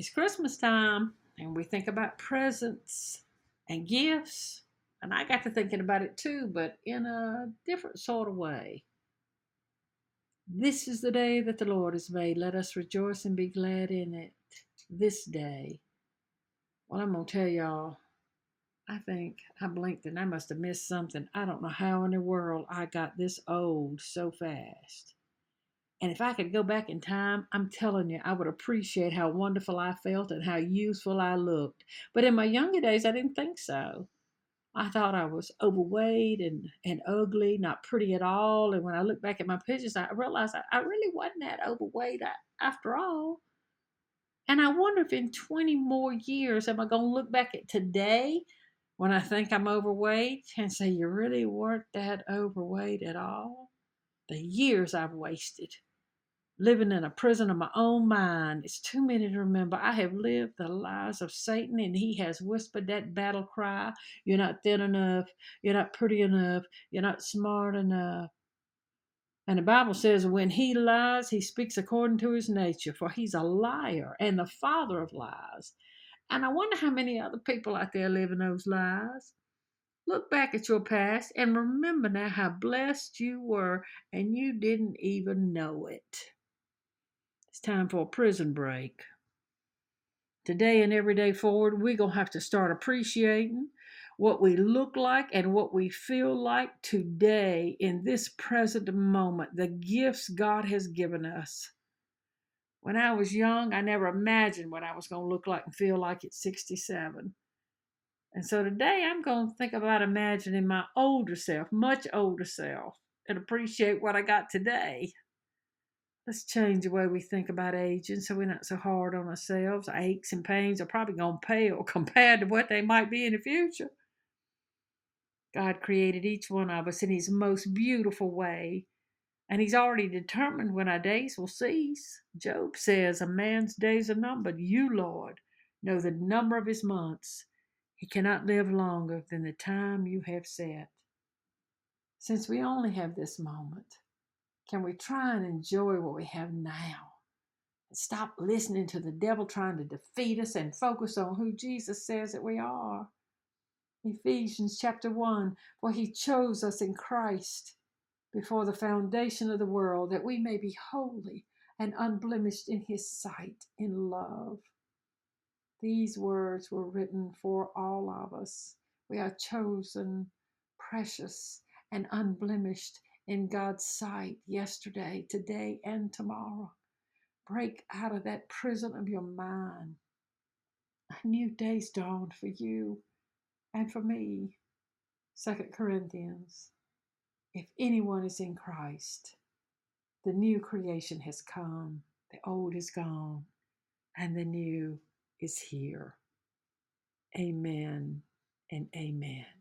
It's Christmas time, and we think about presents and gifts. And I got to thinking about it too, but in a different sort of way. This is the day that the Lord has made. Let us rejoice and be glad in it this day. Well, I'm going to tell y'all, I think I blinked and I must have missed something. I don't know how in the world I got this old so fast. And if I could go back in time, I'm telling you, I would appreciate how wonderful I felt and how useful I looked. But in my younger days, I didn't think so. I thought I was overweight and, and ugly, not pretty at all. And when I look back at my pictures, I realized I, I really wasn't that overweight after all. And I wonder if in 20 more years, am I going to look back at today when I think I'm overweight and say, you really weren't that overweight at all? The years I've wasted living in a prison of my own mind. It's too many to remember. I have lived the lies of Satan, and he has whispered that battle cry You're not thin enough. You're not pretty enough. You're not smart enough. And the Bible says, when he lies, he speaks according to his nature, for he's a liar and the father of lies. And I wonder how many other people out there live in those lies. Look back at your past and remember now how blessed you were and you didn't even know it. It's time for a prison break. Today and every day forward, we're going to have to start appreciating what we look like and what we feel like today in this present moment, the gifts God has given us. When I was young, I never imagined what I was going to look like and feel like at 67. And so today I'm going to think about imagining my older self, much older self, and appreciate what I got today. Let's change the way we think about aging so we're not so hard on ourselves. Aches and pains are probably going to pale compared to what they might be in the future. God created each one of us in His most beautiful way, and He's already determined when our days will cease. Job says, A man's days are numbered. You, Lord, know the number of his months. He cannot live longer than the time you have set. Since we only have this moment, can we try and enjoy what we have now? And stop listening to the devil trying to defeat us and focus on who Jesus says that we are. Ephesians chapter 1 For he chose us in Christ before the foundation of the world that we may be holy and unblemished in his sight in love. These words were written for all of us. We are chosen, precious, and unblemished in God's sight yesterday, today, and tomorrow. Break out of that prison of your mind. A new day's dawned for you and for me. Second Corinthians. If anyone is in Christ, the new creation has come, the old is gone, and the new is here. Amen and amen.